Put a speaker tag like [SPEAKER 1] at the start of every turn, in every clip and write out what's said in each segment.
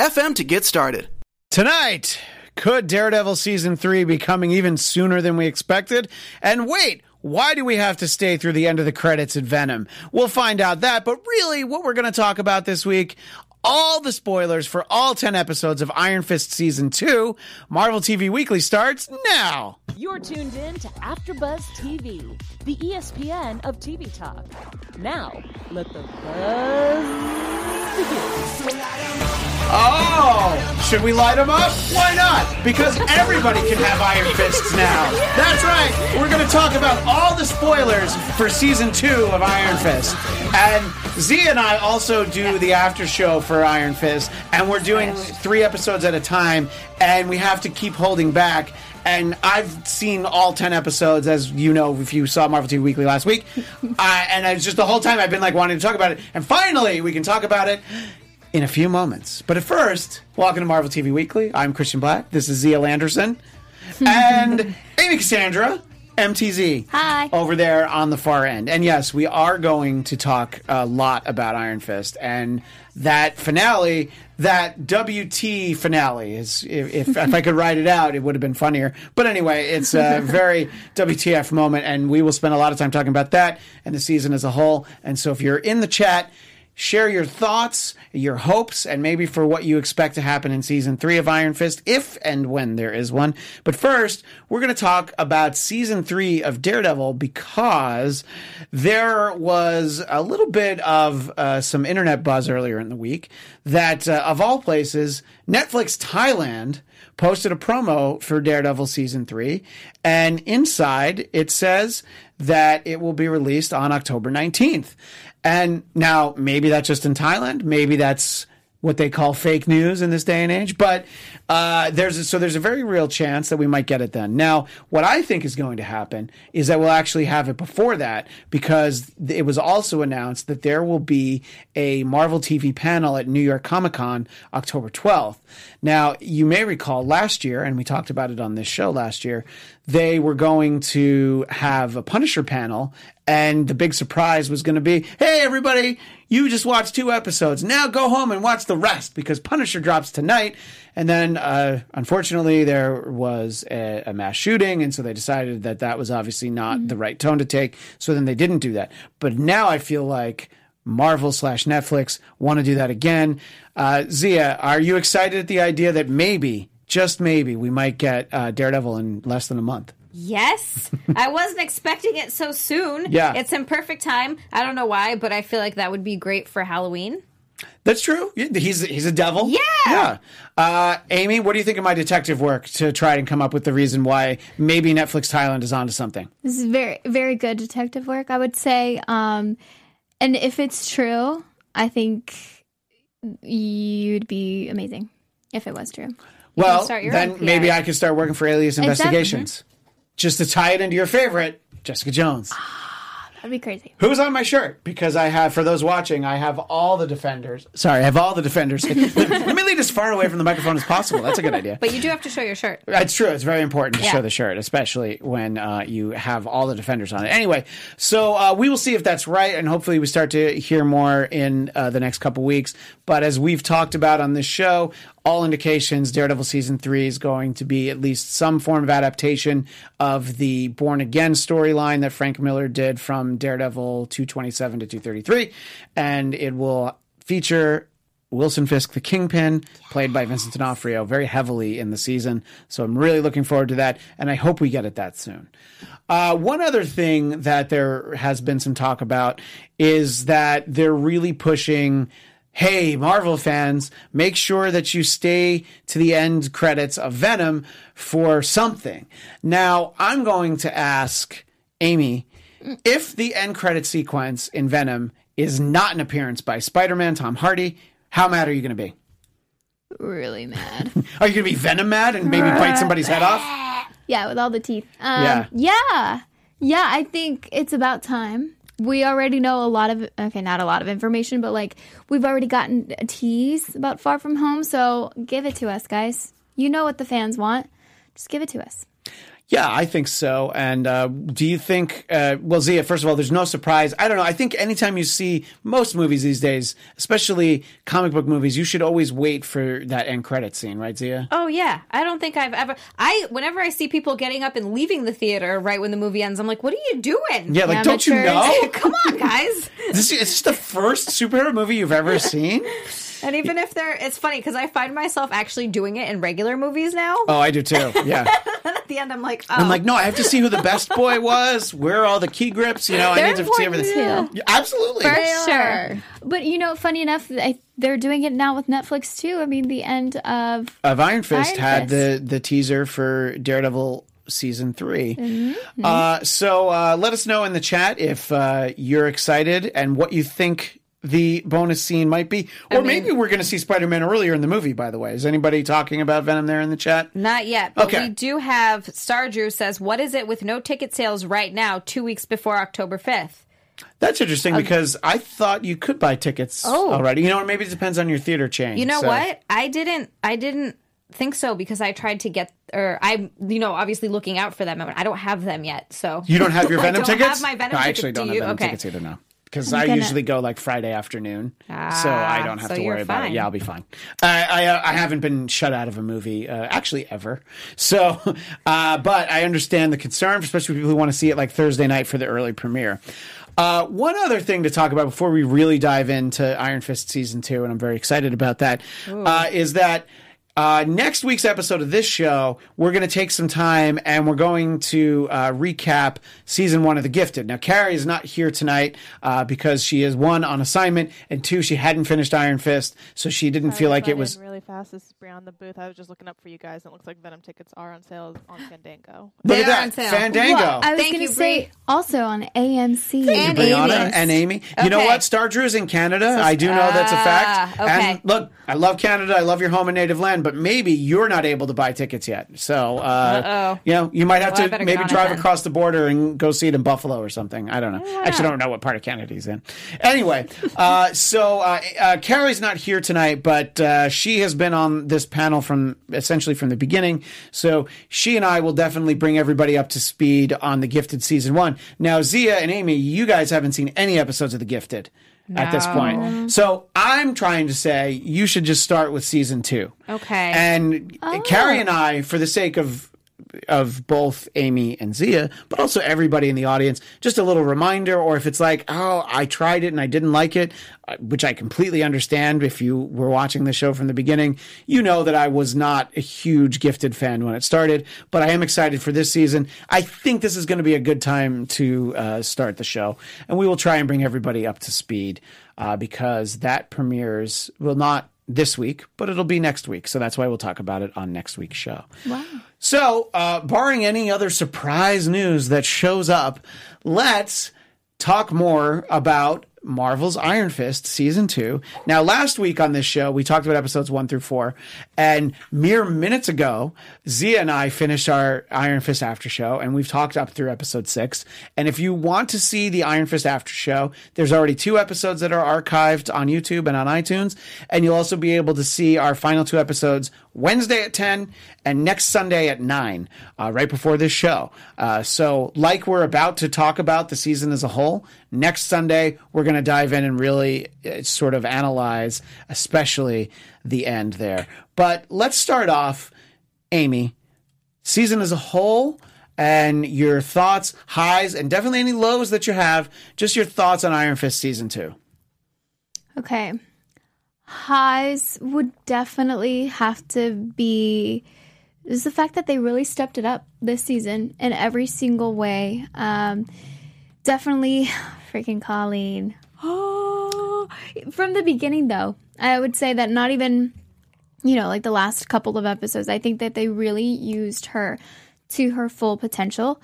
[SPEAKER 1] FM to get started.
[SPEAKER 2] Tonight, could Daredevil season three be coming even sooner than we expected? And wait, why do we have to stay through the end of the credits at Venom? We'll find out that, but really, what we're going to talk about this week all the spoilers for all 10 episodes of Iron Fist Season 2. Marvel TV Weekly starts now.
[SPEAKER 3] You're tuned in to AfterBuzz TV, the ESPN of TV talk. Now, let the buzz begin.
[SPEAKER 2] Oh, should we light them up? Why not? Because everybody can have Iron Fists now. That's right. We're going to talk about all the spoilers for season two of Iron Fist. And Z and I also do the after show for Iron Fist, and we're doing three episodes at a time, and we have to keep holding back and I've seen all 10 episodes, as you know, if you saw Marvel TV Weekly last week. uh, and it's just the whole time I've been like wanting to talk about it. And finally, we can talk about it in a few moments. But at first, welcome to Marvel TV Weekly. I'm Christian Black. This is Zia Landerson. and Amy Cassandra, MTZ.
[SPEAKER 4] Hi.
[SPEAKER 2] Over there on the far end. And yes, we are going to talk a lot about Iron Fist. And that finale, that WT finale, is if, if, if I could write it out, it would have been funnier. But anyway, it's a very WTF moment. And we will spend a lot of time talking about that and the season as a whole. And so if you're in the chat, share your thoughts, your hopes, and maybe for what you expect to happen in season three of Iron Fist, if and when there is one. But first, we're going to talk about season three of Daredevil because there was a little bit of uh, some internet buzz earlier in the week that, uh, of all places, Netflix Thailand posted a promo for Daredevil season three, and inside it says that it will be released on October 19th. And now maybe that's just in Thailand. Maybe that's what they call fake news in this day and age. But uh, there's a, so there's a very real chance that we might get it then. Now, what I think is going to happen is that we'll actually have it before that because it was also announced that there will be a Marvel TV panel at New York Comic Con October 12th. Now, you may recall last year, and we talked about it on this show last year, they were going to have a Punisher panel, and the big surprise was going to be, hey, everybody, you just watched two episodes. Now go home and watch the rest because Punisher drops tonight. And then, uh, unfortunately, there was a, a, mass shooting, and so they decided that that was obviously not mm-hmm. the right tone to take. So then they didn't do that. But now I feel like Marvel slash Netflix want to do that again. Uh, Zia, are you excited at the idea that maybe, just maybe, we might get uh, Daredevil in less than a month?
[SPEAKER 4] Yes. I wasn't expecting it so soon.
[SPEAKER 2] Yeah.
[SPEAKER 4] It's in perfect time. I don't know why, but I feel like that would be great for Halloween.
[SPEAKER 2] That's true. He's he's a devil.
[SPEAKER 4] Yeah.
[SPEAKER 2] Yeah. Uh, Amy, what do you think of my detective work to try and come up with the reason why maybe Netflix Thailand is onto something?
[SPEAKER 5] This is very very good detective work, I would say. Um, and if it's true, I think you'd be amazing if it was true. You
[SPEAKER 2] well, then maybe I could start working for Alias Investigations. Exactly just to tie it into your favorite, Jessica Jones.
[SPEAKER 5] That'd be crazy.
[SPEAKER 2] Who's on my shirt? Because I have, for those watching, I have all the defenders. Sorry, I have all the defenders. Let me lead as far away from the microphone as possible. That's a good idea.
[SPEAKER 4] But you do have to show your shirt.
[SPEAKER 2] It's true. It's very important to yeah. show the shirt, especially when uh, you have all the defenders on it. Anyway, so uh, we will see if that's right, and hopefully we start to hear more in uh, the next couple weeks. But as we've talked about on this show, all indications Daredevil season three is going to be at least some form of adaptation of the Born Again storyline that Frank Miller did from Daredevil 227 to 233. And it will feature Wilson Fisk, the Kingpin, played by Vincent D'Onofrio, very heavily in the season. So I'm really looking forward to that, and I hope we get it that soon. Uh, one other thing that there has been some talk about is that they're really pushing hey, Marvel fans, make sure that you stay to the end credits of Venom for something. Now, I'm going to ask Amy if the end credit sequence in Venom is not an appearance by Spider Man, Tom Hardy, how mad are you going to be?
[SPEAKER 5] really mad.
[SPEAKER 2] Are you gonna be Venom mad and maybe bite somebody's head off?
[SPEAKER 5] yeah, with all the teeth. Um,
[SPEAKER 2] Yeah.
[SPEAKER 5] yeah. Yeah. I think it's about time. We already know a lot of okay, not a lot of information, but like we've already gotten a tease about Far From Home. So give it to us, guys. You know what the fans want. Just give it to us.
[SPEAKER 2] Yeah, I think so. And uh, do you think, uh, well, Zia, first of all, there's no surprise. I don't know. I think anytime you see most movies these days, especially comic book movies, you should always wait for that end credit scene, right, Zia?
[SPEAKER 4] Oh yeah, I don't think I've ever. I whenever I see people getting up and leaving the theater right when the movie ends, I'm like, "What are you doing?"
[SPEAKER 2] Yeah, like, don't you know?
[SPEAKER 4] Come on, guys.
[SPEAKER 2] this is, the first superhero movie you've ever seen?
[SPEAKER 4] And even if they're, it's funny because I find myself actually doing it in regular movies now.
[SPEAKER 2] Oh, I do too. Yeah.
[SPEAKER 4] At the end, I'm like, oh.
[SPEAKER 2] I'm like, no, I have to see who the best boy was. Where are all the key grips? You know, I
[SPEAKER 5] They're
[SPEAKER 2] need to see
[SPEAKER 5] important
[SPEAKER 2] everything.
[SPEAKER 5] too.
[SPEAKER 2] Yeah, absolutely.
[SPEAKER 5] For
[SPEAKER 4] They
[SPEAKER 5] sure.
[SPEAKER 4] are.
[SPEAKER 5] But you know, funny enough, I, they're doing it now with Netflix too. I mean, the end of
[SPEAKER 2] of Iron Fist
[SPEAKER 5] Iron
[SPEAKER 2] had
[SPEAKER 5] Fist.
[SPEAKER 2] the the teaser for Daredevil season 3
[SPEAKER 5] Mm-hmm.
[SPEAKER 2] Uh, so uh, let us know in the chat if uh, you're excited and what you think the bonus scene might be, or maybe we're going to see Spider-Man earlier in the movie. By the way, is anybody talking about Venom there in the chat?
[SPEAKER 4] Not yet, but
[SPEAKER 2] Okay.
[SPEAKER 4] we do have Star Drew says, "What is it with no ticket sales right now, two weeks before October 5th?
[SPEAKER 2] That's interesting because I thought you could buy tickets
[SPEAKER 4] Um, Oh.
[SPEAKER 2] already. You know, or maybe it depends on your theater chain.
[SPEAKER 4] You know
[SPEAKER 2] So-
[SPEAKER 4] what? I didn't. I didn't think so because I tried to get, or I'm, you know, obviously looking out for them. I don't have them yet, so
[SPEAKER 2] You don't have your
[SPEAKER 4] I
[SPEAKER 2] Venom
[SPEAKER 4] don't
[SPEAKER 2] tickets?
[SPEAKER 4] have my Venom
[SPEAKER 2] no, I actually don't
[SPEAKER 4] Do
[SPEAKER 2] have
[SPEAKER 4] you?
[SPEAKER 2] Venom
[SPEAKER 4] Okay.
[SPEAKER 2] tickets either now. Because I
[SPEAKER 5] gonna-
[SPEAKER 2] usually go like Friday afternoon, so
[SPEAKER 4] Ah,
[SPEAKER 2] I don't have
[SPEAKER 4] so
[SPEAKER 2] to worry about it. Yeah, I'll be fine. I I, uh, I haven't been shut out of a movie uh, actually ever. So, uh, but I understand the concern, especially people who want to see it like Thursday night for the early premiere. Uh, one other thing to talk about before we really dive into Iron Fist season two, and I'm very excited about that, uh, is that uh, next week's episode of this show, we're going to take some time and we're going to uh, recap season one of The Gifted. Now, Carrie is not here tonight uh, because she is one on assignment and two, she hadn't finished Iron Fist, so she didn't feel like it was.
[SPEAKER 6] really fast. This is Brianna the booth. I was just looking up for you guys. and It looks like Venom tickets are on sale on Fandango.
[SPEAKER 2] Look
[SPEAKER 4] They
[SPEAKER 2] at
[SPEAKER 4] are
[SPEAKER 2] that,
[SPEAKER 4] on sale.
[SPEAKER 2] Fandango.
[SPEAKER 5] Well, I was
[SPEAKER 4] Thank
[SPEAKER 5] going
[SPEAKER 4] you,
[SPEAKER 5] to say
[SPEAKER 4] Bree.
[SPEAKER 5] also on AMC.
[SPEAKER 4] And
[SPEAKER 2] Brianna
[SPEAKER 4] Amy.
[SPEAKER 2] and Amy. You know
[SPEAKER 4] Okay.
[SPEAKER 2] what? Star Drew's in Canada. I do know that's a fact.
[SPEAKER 4] Ah, okay.
[SPEAKER 2] And look, I love Canada. I love your home and native land, but maybe you're not able to buy tickets yet. So, uh, you know, you might have
[SPEAKER 4] Well,
[SPEAKER 2] to maybe
[SPEAKER 4] get on it
[SPEAKER 2] drive across the border and go see it in Buffalo or something. I don't know. Actually, I don't know what part of Canada he's in. Anyway, uh, so uh, uh, Carrie's not here tonight, but uh, she has been on this panel from essentially from the beginning. So she and I will definitely bring everybody up to speed on the Gifted season one. Now, Zia and Amy, you guys haven't seen any episodes of the Gifted. At this point. So I'm trying to say you should just start with season two.
[SPEAKER 4] Okay.
[SPEAKER 2] And Carrie oh. and I, for the sake of of both Amy and Zia, but also everybody in the audience, just a little reminder, or if it's like, oh, I tried it and I didn't like it, uh, which I completely understand if you were watching the show from the beginning, you know that I was not a huge gifted fan when it started, but I am excited for this season. I think this is going to be a good time to uh, start the show, and we will try and bring everybody up to speed uh, because that premieres, will not this week, but it'll be next week. So that's why we'll talk about it on next week's show. Wow. So, uh, barring any other surprise news that shows up, let's talk more about Marvel's Iron Fist season two. Now, last week on this show, we talked about episodes one through four, and mere minutes ago, Zia and I finished our Iron Fist after show, and we've talked up through episode six. And if you want to see the Iron Fist after show, there's already two episodes that are archived on YouTube and on iTunes, and you'll also be able to see our final two episodes Wednesday at 10 and next Sunday at 9, uh, right before this show. Uh, so, like we're about to talk about the season as a whole, next Sunday we're going to dive in and really uh, sort of analyze, especially the end there. But let's start off, Amy, season as a whole. And your thoughts, highs, and definitely any lows that you have. Just your thoughts on Iron Fist season two.
[SPEAKER 5] Okay. Highs would definitely have to be is the fact that they really stepped it up this season in every single way. Um, definitely freaking Colleen. From the beginning, though, I would say that not even, you know, like the last couple of episodes, I think that they really used her to her full potential.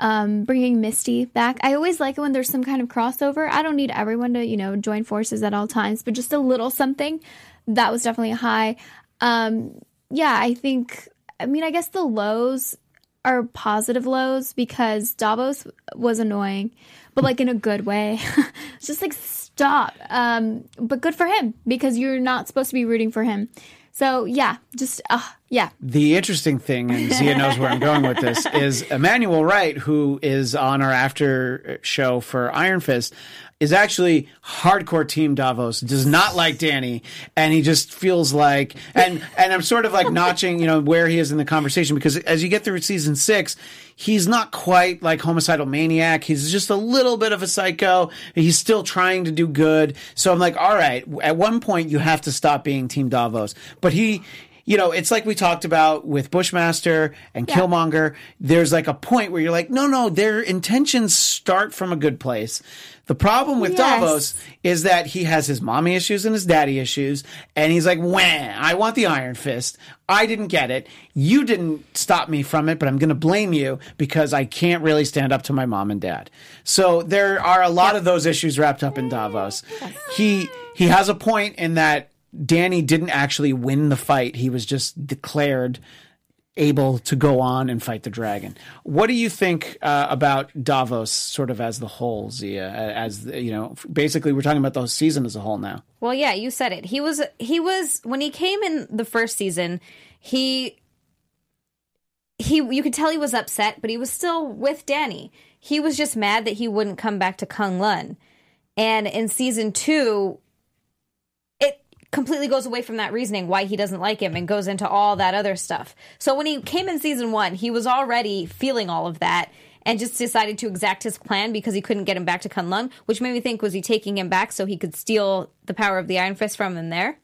[SPEAKER 5] Um, bringing Misty back. I always like it when there's some kind of crossover. I don't need everyone to, you know, join forces at all times, but just a little something. That was definitely a high. Um, yeah, I think. I mean, I guess the lows are positive lows because Davos was annoying, but like in a good way. just like stop. Um, but good for him because you're not supposed to be rooting for him. So yeah, just uh, yeah.
[SPEAKER 2] The interesting thing, and Zia knows where I'm going with this, is Emmanuel Wright, who is on our after show for Iron Fist, is actually hardcore team Davos, does not like Danny, and he just feels like and and I'm sort of like notching, you know, where he is in the conversation because as you get through season six, he's not quite like homicidal maniac. He's just a little bit of a psycho. He's still trying to do good. So I'm like, all right, at one point you have to stop being team Davos. But he you know, it's like we talked about with Bushmaster and Killmonger. There's like a point where you're like, no, no, their intentions start from a good place. The problem with
[SPEAKER 5] Yes.
[SPEAKER 2] Davos is that he has his mommy issues and his daddy issues, and he's like, wah, I want the Iron Fist. I didn't get it. You didn't stop me from it, but I'm going to blame you because I can't really stand up to my mom and dad. So there are a lot of those issues wrapped up in Davos. He he has a point in that Danny didn't actually win the fight. He was just declared able to go on and fight the dragon. What do you think uh, about Davos, sort of as the whole, Zia? As you know, basically, we're talking about the season as a whole now.
[SPEAKER 4] Well, yeah, you said it. He was he was when he came in the first season, he he you could tell he was upset, but he was still with Danny. He was just mad that he wouldn't come back to Kunlun. And in season 2, it completely goes away from that reasoning why he doesn't like him and goes into all that other stuff. So when he came in season 1, he was already feeling all of that and just decided to exact his plan because he couldn't get him back to Kunlun, which made me think was he taking him back so he could steal the power of the Iron Fist from him there?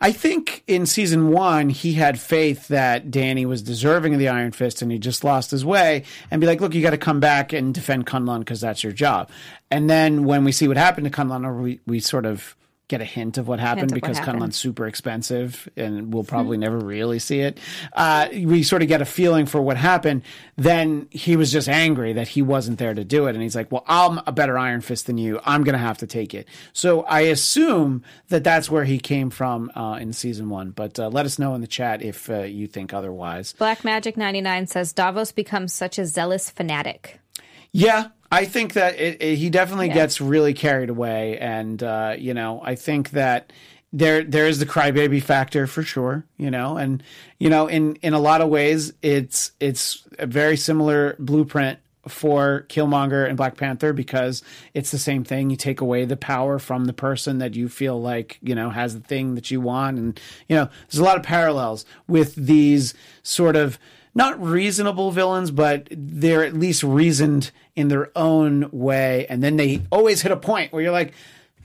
[SPEAKER 2] I think in season one, he had faith that Danny was deserving of the Iron Fist and he just lost his way and be like, look, you got to come back and defend Kunlun because that's your job. And then when we see what happened to Kunlun, or we, we sort of get a hint of what happened
[SPEAKER 4] of what
[SPEAKER 2] because
[SPEAKER 4] happened.
[SPEAKER 2] Kunlun's super expensive and we'll probably never really see it. Uh, we sort of get a feeling for what happened. Then he was just angry that he wasn't there to do it. And he's like, well, I'm a better Iron Fist than you. I'm going to have to take it. So I assume that that's where he came from uh, in season one. But uh, let us know in the chat if uh, you think otherwise.
[SPEAKER 4] Black Magic 99 says Davos becomes such a zealous fanatic.
[SPEAKER 2] Yeah, I think that it, it- he definitely gets really carried away, and uh, you know, I think that there there is the crybaby factor for sure. You know, and you know, in in a lot of ways, it's it's a very similar blueprint for Killmonger and Black Panther because it's the same thing. You take away the power from the person that you feel like, you know, has the thing that you want. And, you know, there's a lot of parallels with these sort of not reasonable villains, but they're at least reasoned in their own way. And then they always hit a point where you're like,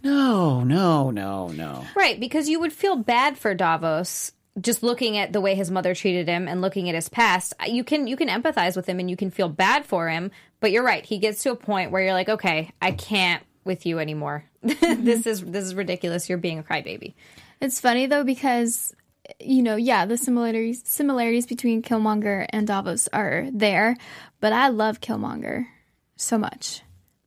[SPEAKER 2] no, no, no, no.
[SPEAKER 4] Right, because you would feel bad for Davos just looking at the way his mother treated him and looking at his past. You can you can empathize with him and you can feel bad for him, but you're right. He gets to a point where you're like, "Okay, I can't with you anymore. Mm-hmm. this is this is ridiculous. You're being a crybaby."
[SPEAKER 5] It's funny though because you know, yeah, the similarities similarities between Killmonger and Davos are there, but I love Killmonger so much.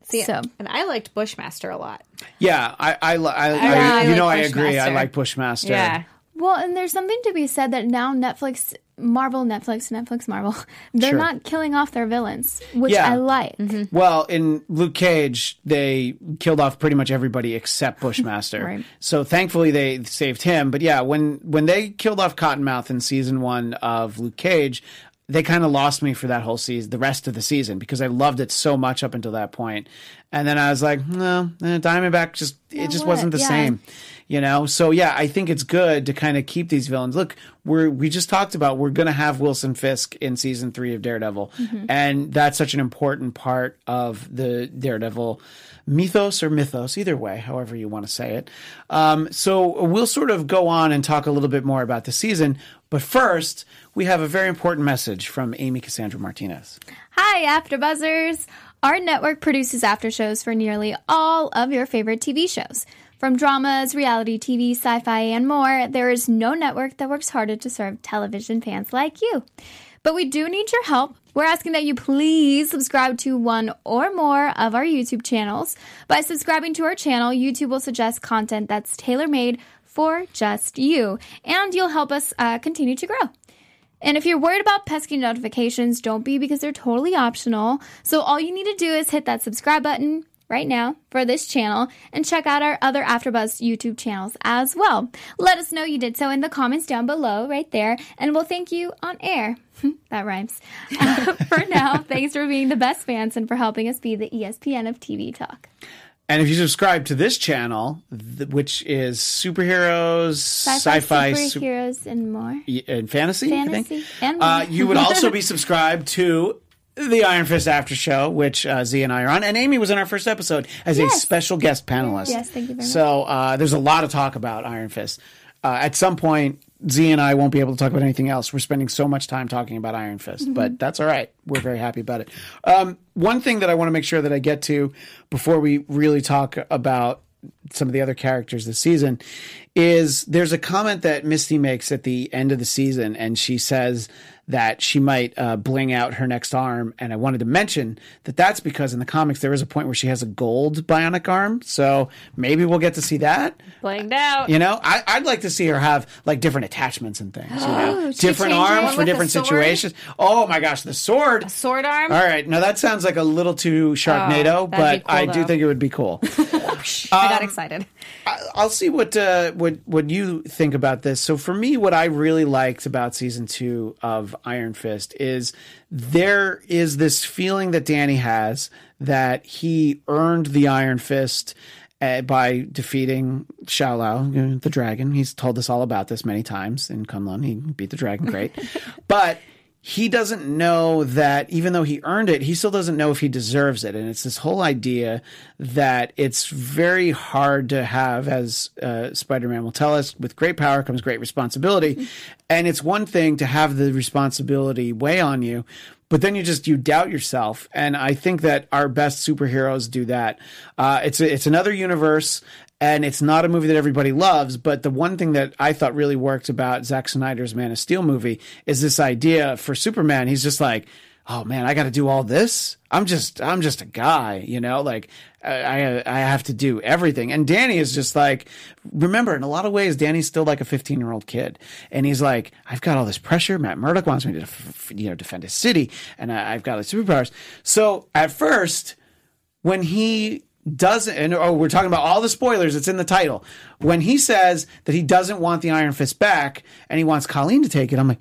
[SPEAKER 4] See,
[SPEAKER 5] So-
[SPEAKER 4] and I liked Bushmaster a lot.
[SPEAKER 2] Yeah, I, I, li- I, I, you
[SPEAKER 4] like
[SPEAKER 2] know, I agree. I like Bushmaster.
[SPEAKER 4] Yeah.
[SPEAKER 5] Well, and there's something to be said that now Netflix, Marvel, Netflix, Netflix, Marvel, they're
[SPEAKER 2] Sure.
[SPEAKER 5] not killing off their villains, which
[SPEAKER 2] Yeah.
[SPEAKER 5] I like. Mm-hmm.
[SPEAKER 2] Well, in Luke Cage, they killed off pretty much everybody except Bushmaster.
[SPEAKER 5] Right.
[SPEAKER 2] So thankfully they saved him. But yeah, when when they killed off Cottonmouth in season one of Luke Cage, they kind of lost me for that whole season, the rest of the season, because I loved it so much up until that point. And then I was like, no, eh, Diamondback just it just
[SPEAKER 5] what?
[SPEAKER 2] wasn't the
[SPEAKER 5] Yeah.
[SPEAKER 2] same. You know, so yeah, I think it's good to kind of keep these villains. Look, we're we just talked about we're going to have Wilson Fisk in season three of Daredevil, and that's such an important part of the Daredevil mythos or mythos, either way, however you want to say it. Um, so we'll sort of go on and talk a little bit more about the season, but first we have a very important message from Amy Cassandra Martinez.
[SPEAKER 5] Hi, AfterBuzzers! Our network produces after shows for nearly all of your favorite TV shows. From dramas, reality TV, sci fi, and more, there is no network that works harder to serve television fans like you. But we do need your help. We're asking that you please subscribe to one or more of our YouTube channels. By subscribing to our channel, YouTube will suggest content that's tailor made for just you, and you'll help us uh, continue to grow. And if you're worried about pesky notifications, don't be because they're totally optional. So all you need to do is hit that subscribe button right now for this channel and check out our other AfterBuzz YouTube channels as well. Let us know you did so in the comments down below right there and we'll thank you on air. that rhymes. For now, thanks for being the best fans and for helping us be the ESPN of TV talk.
[SPEAKER 2] And if you subscribe to this channel, th- which is superheroes,
[SPEAKER 5] Sci-fi,
[SPEAKER 2] sci-fi, su-
[SPEAKER 5] superheroes and more.
[SPEAKER 2] and fantasy.
[SPEAKER 5] Fantasy and
[SPEAKER 2] Uh, you would also be subscribed to the Iron Fist After Show, which uh, Z and I are on, and Amy was in our first episode as a special guest panelist.
[SPEAKER 5] Yes, thank you very much.
[SPEAKER 2] So uh, there's a lot of talk about Iron Fist. Uh, at some point, Z and I won't be able to talk about anything else. We're spending so much time talking about Iron Fist,
[SPEAKER 5] Mm-hmm.
[SPEAKER 2] but that's all right. We're very happy about it. Um, one thing that I want to make sure that I get to before we really talk about some of the other characters this season is there's a comment that Misty makes at the end of the season, and she says that she might uh, bling out her next arm. And I wanted to mention that that's because in the comics there is a point where she has a gold bionic arm, so maybe we'll get to see that.
[SPEAKER 4] Blinged out.
[SPEAKER 2] You know, I, I'd like to see her have like different attachments and things. You know, different arms for different situations. Oh my gosh, the sword!
[SPEAKER 4] Sword arm.
[SPEAKER 2] All right, now that sounds like a little too Sharknado,
[SPEAKER 4] Oh,
[SPEAKER 2] but
[SPEAKER 4] cool,
[SPEAKER 2] I do think it would be cool.
[SPEAKER 4] I got excited.
[SPEAKER 2] I- I'll see what uh, what what you think about this. So for me, what I really liked about season two of Iron Fist is there is this feeling that Danny has that he earned the Iron Fist. Uh, by defeating Shou-Lao, the dragon. He's told us all about this many times in Kunlun. He beat the dragon great. but he doesn't know that even though he earned it, he still doesn't know if he deserves it. And it's this whole idea that it's very hard to have, as uh, Spider Man will tell us, with great power comes great responsibility. And it's one thing to have the responsibility weigh on you. But then you just you doubt yourself, and I think that our best superheroes do that. Uh, it's a, it's another universe, and it's not a movie that everybody loves. But the one thing that I thought really worked about Zack Snyder's Man of Steel movie is this idea for Superman. He's just like, oh man, I got to do all this. I'm just I'm just a guy, you know, like I I have to do everything. And Danny is just like, remember, in a lot of ways, Danny's still like a 15 year old kid, and he's like, I've got all this pressure. Matt Murdock wants me to, you know, defend his city, and I, I've got the superpowers. So at first, when he doesn't, and oh, we're talking about all the spoilers. It's in the title. When he says that he doesn't want the Iron Fist back, and he wants Colleen to take it, I'm like,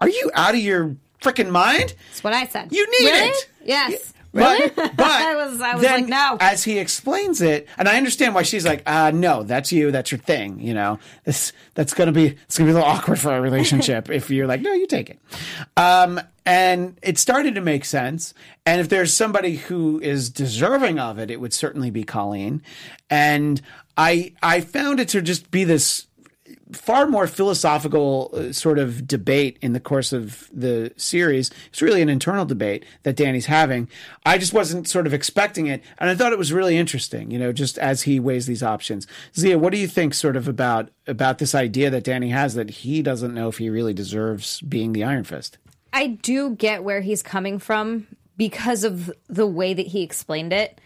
[SPEAKER 2] are you out of your freaking mind?
[SPEAKER 4] That's what I said.
[SPEAKER 2] You need
[SPEAKER 4] Really?
[SPEAKER 2] it.
[SPEAKER 4] Yes.
[SPEAKER 2] But, but
[SPEAKER 4] I was- I was
[SPEAKER 2] then
[SPEAKER 4] like, no.
[SPEAKER 2] As he explains it, and I understand why she's like, uh, no, that's you, that's your thing. You know, this that's gonna be it's gonna be a little awkward for our relationship if you're like, no, you take it. Um, and it started to make sense. And if there's somebody who is deserving of it, it would certainly be Colleen. And I I found it to just be this far more philosophical uh, sort of debate in the course of the series. It's really an internal debate that Danny's having. I just wasn't sort of expecting it, and I thought it was really interesting. You know, just as he weighs these options. Zia, what do you think, sort of about about this idea that Danny has that he doesn't know if he really deserves being the Iron Fist?
[SPEAKER 4] I do get where he's coming from because of the way that he explained it.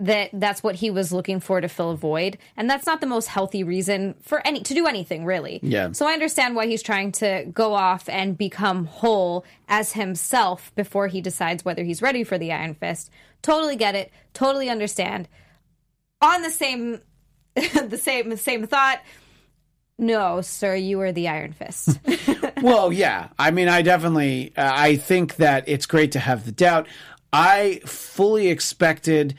[SPEAKER 4] That that's what he was looking for to fill a void, and that's not the most healthy reason for any to do anything really.
[SPEAKER 2] Yeah.
[SPEAKER 4] So I understand why he's trying to go off and become whole as himself before he decides whether he's ready for the Iron Fist. Totally get it. Totally understand. On the same, the same, same thought. No, sir, you are the Iron Fist.
[SPEAKER 2] well, yeah. I mean, I definitely, uh, I think that it's great to have the doubt. I fully expected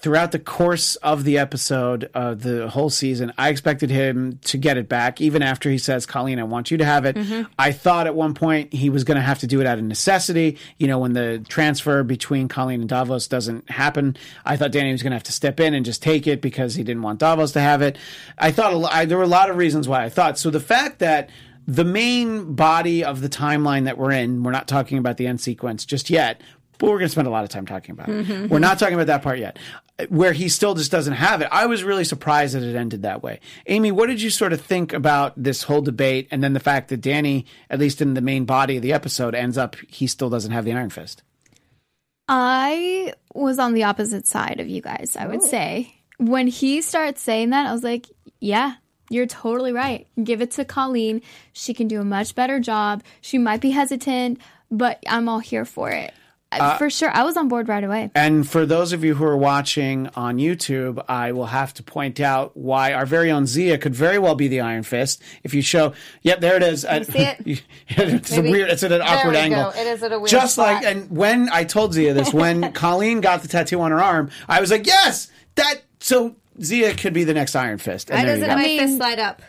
[SPEAKER 2] throughout the course of the episode, uh, the whole season, I expected him to get it back, even after he says, Colleen, I want you to have it. I thought at one point he was going to have to do it out of necessity. You know, when the transfer between Colleen and Davos doesn't happen, I thought Danny was going to have to step in and just take it because he didn't want Davos to have it. I thought a lo- I, there were a lot of reasons why I thought. So the fact that the main body of the timeline that we're in, we're not talking about the end sequence just yet, but we're going to spend a lot of time talking about it. Mm-hmm. We're not talking about that part yet, where he still just doesn't have it. I was really surprised that it ended that way. Amy, what did you sort of think about this whole debate and then the fact that Danny, at least in the main body of the episode, ends up he still doesn't have the Iron Fist?
[SPEAKER 5] I was on the opposite side of you guys, I would oh. say. When he started saying that, I was like, yeah, You're totally right. Give it to Colleen. She can do a much better job. She might be hesitant, but I'm all here for it.
[SPEAKER 2] Uh,
[SPEAKER 5] for sure. I was on board right away.
[SPEAKER 2] And for those of you who are watching on YouTube, I will have to point out why our very own Zia could very well be the Iron Fist. If you show, yep, there it is.
[SPEAKER 4] you see it?
[SPEAKER 2] it's a weird. It's at an
[SPEAKER 4] There
[SPEAKER 2] awkward
[SPEAKER 4] we
[SPEAKER 2] angle.
[SPEAKER 4] go. It is at a weird
[SPEAKER 2] Just
[SPEAKER 4] spot.
[SPEAKER 2] like, and when I told Zia this, when Colleen got the tattoo on her arm, I was like, yes, that. So Zia could be the next Iron Fist. And
[SPEAKER 4] Why
[SPEAKER 2] there
[SPEAKER 4] doesn't
[SPEAKER 2] go.
[SPEAKER 4] my
[SPEAKER 5] mean-
[SPEAKER 4] fist slide up?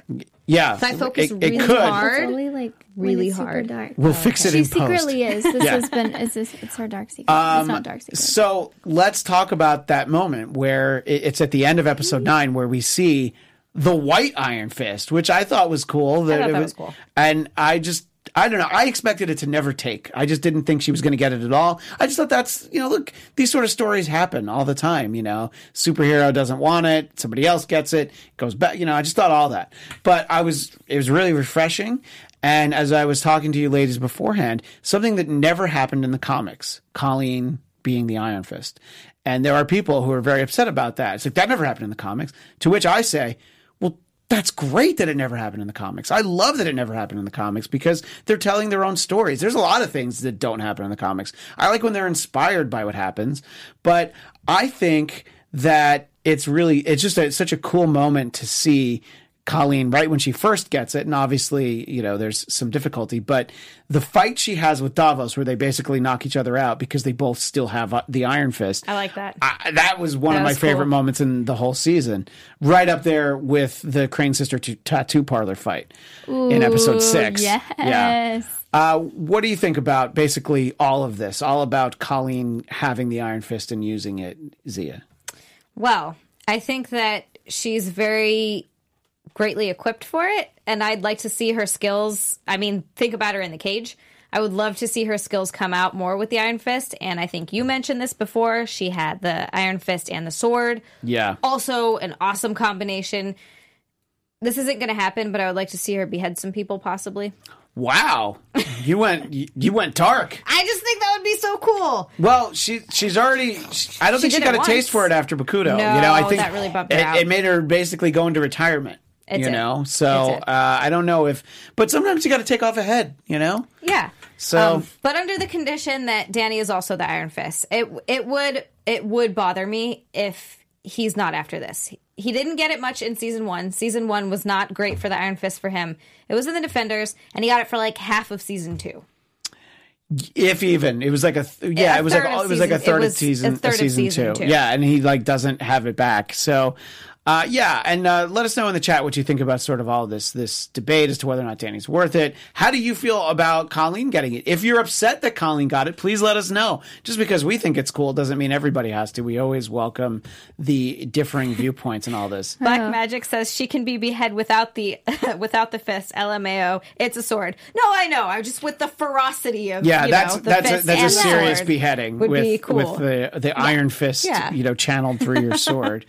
[SPEAKER 2] Yeah,
[SPEAKER 4] If I focus
[SPEAKER 2] it,
[SPEAKER 4] really
[SPEAKER 2] it could.
[SPEAKER 4] hard-
[SPEAKER 5] It's only like
[SPEAKER 4] Really
[SPEAKER 5] when it's
[SPEAKER 4] hard.
[SPEAKER 5] Super dark.
[SPEAKER 2] We'll oh, fix it
[SPEAKER 5] She
[SPEAKER 2] in post.
[SPEAKER 5] secretly is. This
[SPEAKER 2] Yeah.
[SPEAKER 5] has been. It's, this, it's her dark secret. it's um, not dark secret.
[SPEAKER 2] So let's talk about that moment where it's at the end of episode mm-hmm. nine where we see the white Iron Fist, which I thought was cool.
[SPEAKER 4] thought
[SPEAKER 2] it
[SPEAKER 4] that was cool.
[SPEAKER 2] And I just, I don't know. I expected it to never take. I just didn't think she was going to get it at all. I just thought that's, you know, look, these sort of stories happen all the time. You know, superhero doesn't want it, somebody else gets it, goes back. You know, I just thought all that. But I was, it was really refreshing. And as I was talking to you ladies beforehand, something that never happened in the comics, Colleen being the Iron Fist. And there are people who are very upset about that. It's like, that never happened in the comics. To which I say, that's great that it never happened in the comics. I love that it never happened in the comics because they're telling their own stories. There's a lot of things that don't happen in the comics. I like when they're inspired by what happens, but I think that it's really, it's just a, it's such a cool moment to see Colleen right when she first gets it, and obviously, you know, there's some difficulty, but the fight she has with Davos, where they basically knock each other out because they both still have uh, the Iron Fist.
[SPEAKER 4] I like that.
[SPEAKER 2] I, that was one
[SPEAKER 4] That
[SPEAKER 2] of my
[SPEAKER 4] was
[SPEAKER 2] favorite
[SPEAKER 4] cool.
[SPEAKER 2] moments in the whole season. Right up there with the Crane Sister t- tattoo parlor fight in episode six.
[SPEAKER 5] Yes.
[SPEAKER 2] Yeah. Uh, what do you think about basically all of this? All about Colleen having the Iron Fist and using it, Zia?
[SPEAKER 4] Well, I think that she's very greatly equipped for it, and I'd like to see her skills. I mean, think about her in the cage. I would love to see her skills come out more with the Iron Fist, and I think you mentioned this before. She had the Iron Fist and the sword.
[SPEAKER 2] Yeah.
[SPEAKER 4] Also, an awesome combination. This isn't going to happen, but I would like to see her behead some people, possibly.
[SPEAKER 2] Wow. You went you, went dark.
[SPEAKER 4] I just think that would be so cool.
[SPEAKER 2] Well, she she's already. She, I don't think she got a taste for it after Bakuto.
[SPEAKER 4] No,
[SPEAKER 2] you know, I think
[SPEAKER 4] that really bumped her
[SPEAKER 2] it,
[SPEAKER 4] out.
[SPEAKER 2] it made her basically go into retirement.
[SPEAKER 4] It's
[SPEAKER 2] you
[SPEAKER 4] it.
[SPEAKER 2] know, so uh, I don't know if, but sometimes you got to take off a head. You know,
[SPEAKER 4] Yeah.
[SPEAKER 2] So-
[SPEAKER 4] Um, but under the condition that Danny is also the Iron Fist, it it would it would bother me if he's not after this. He didn't get it much in season one. Season one was not great for the Iron Fist for him. It was in the Defenders, and he got it for like half of season two.
[SPEAKER 2] if even it was like a th- yeah,
[SPEAKER 4] A
[SPEAKER 2] it was like it was like a third of season
[SPEAKER 4] a third of
[SPEAKER 2] season,
[SPEAKER 4] season
[SPEAKER 2] two.
[SPEAKER 4] two.
[SPEAKER 2] Yeah, and he like doesn't have it back. So. Uh, yeah, and uh, let us know in the chat what you think about sort of all this this debate as to whether or not Danny's worth it. How do you feel about Colleen getting it? If you're upset that Colleen got it, please let us know. Just because we think it's cool doesn't mean everybody has to. We always welcome the differing viewpoints and all this.
[SPEAKER 4] Black Magic says she can be behead without the without the fist. LMAO. It's a sword. No, I know. I'm just with the ferocity of
[SPEAKER 2] Yeah,
[SPEAKER 4] you
[SPEAKER 2] that's
[SPEAKER 4] know, the
[SPEAKER 2] that's a,
[SPEAKER 4] fist
[SPEAKER 2] that's a
[SPEAKER 4] and
[SPEAKER 2] serious beheading
[SPEAKER 4] would
[SPEAKER 2] with
[SPEAKER 4] be cool.
[SPEAKER 2] with the the iron fist,
[SPEAKER 4] Yeah.
[SPEAKER 2] you know, channeled through your sword.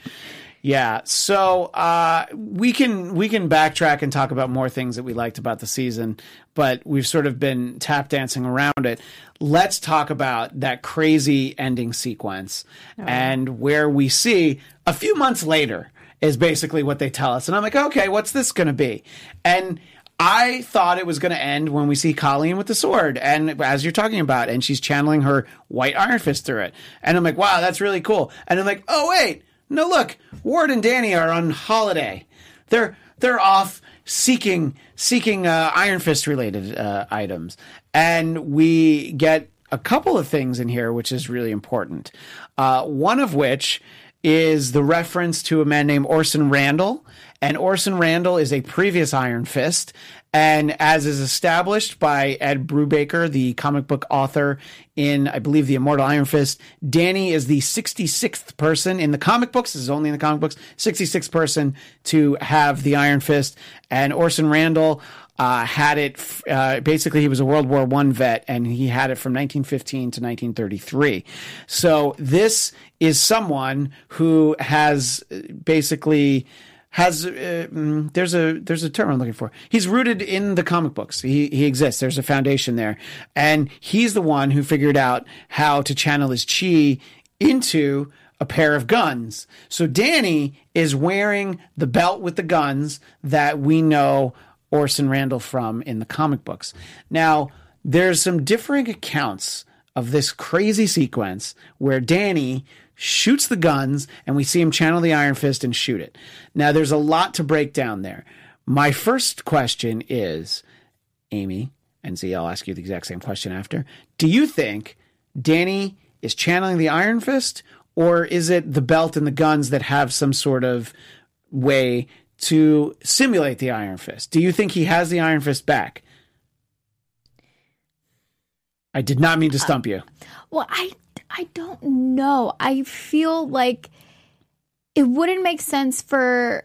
[SPEAKER 2] Yeah, so uh, we can we can backtrack and talk about more things that we liked about the season, but we've sort of been tap dancing around it. Let's talk about that crazy ending sequence and where we see a few months later is basically what they tell us, and I'm like, okay, what's this going to be? And I thought it was going to end when we see Colleen with the sword, and as you're talking about, and she's channeling her white Iron Fist through it, and I'm like, wow, that's really cool. And I'm like, oh wait, no, look, Ward and Danny are on holiday. They're they're off seeking seeking uh, Iron Fist related uh, items, and we get a couple of things in here which is really important. Uh, one of which is the reference to a man named Orson Randall. And Orson Randall is a previous Iron Fist. And as is established by Ed Brubaker, the comic book author in, I believe, The Immortal Iron Fist, Danny is the 66th person in the comic books. This is only in the comic books. 66th person to have the Iron Fist. And Orson Randall uh, had it. Uh, basically, he was a World War One vet, and he had it from 1915 to 1933. So this is someone who has uh, basically has uh, mm, there's a there's a term I'm looking for. He's rooted in the comic books. He he exists. There's a foundation there, and he's the one who figured out how to channel his chi into a pair of guns. So Danny is wearing the belt with the guns that we know Orson Randall from in the comic books. Now, there's some differing accounts of this crazy sequence where Danny shoots the guns and we see him channel the Iron Fist and shoot it. Now, there's a lot to break down there. My first question is Amy, and Z, I'll ask you the exact same question after. Do you think Danny is channeling the Iron Fist, or is it the belt and the guns that have some sort of way to simulate the Iron Fist? Do you think he has the Iron Fist back? I did not mean to uh, stump you.
[SPEAKER 5] Well, I I don't know. I feel like it wouldn't make sense for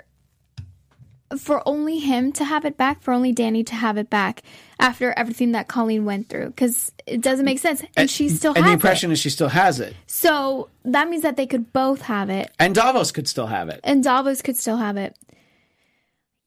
[SPEAKER 5] for only him to have it back, for only Danny to have it back after everything that Colleen went through, because it doesn't make sense, and, she still
[SPEAKER 2] and the impression
[SPEAKER 5] it.
[SPEAKER 2] is she still has it,
[SPEAKER 5] So that means that they could both have it,
[SPEAKER 2] and Davos could still have it.
[SPEAKER 5] and Davos could still have it.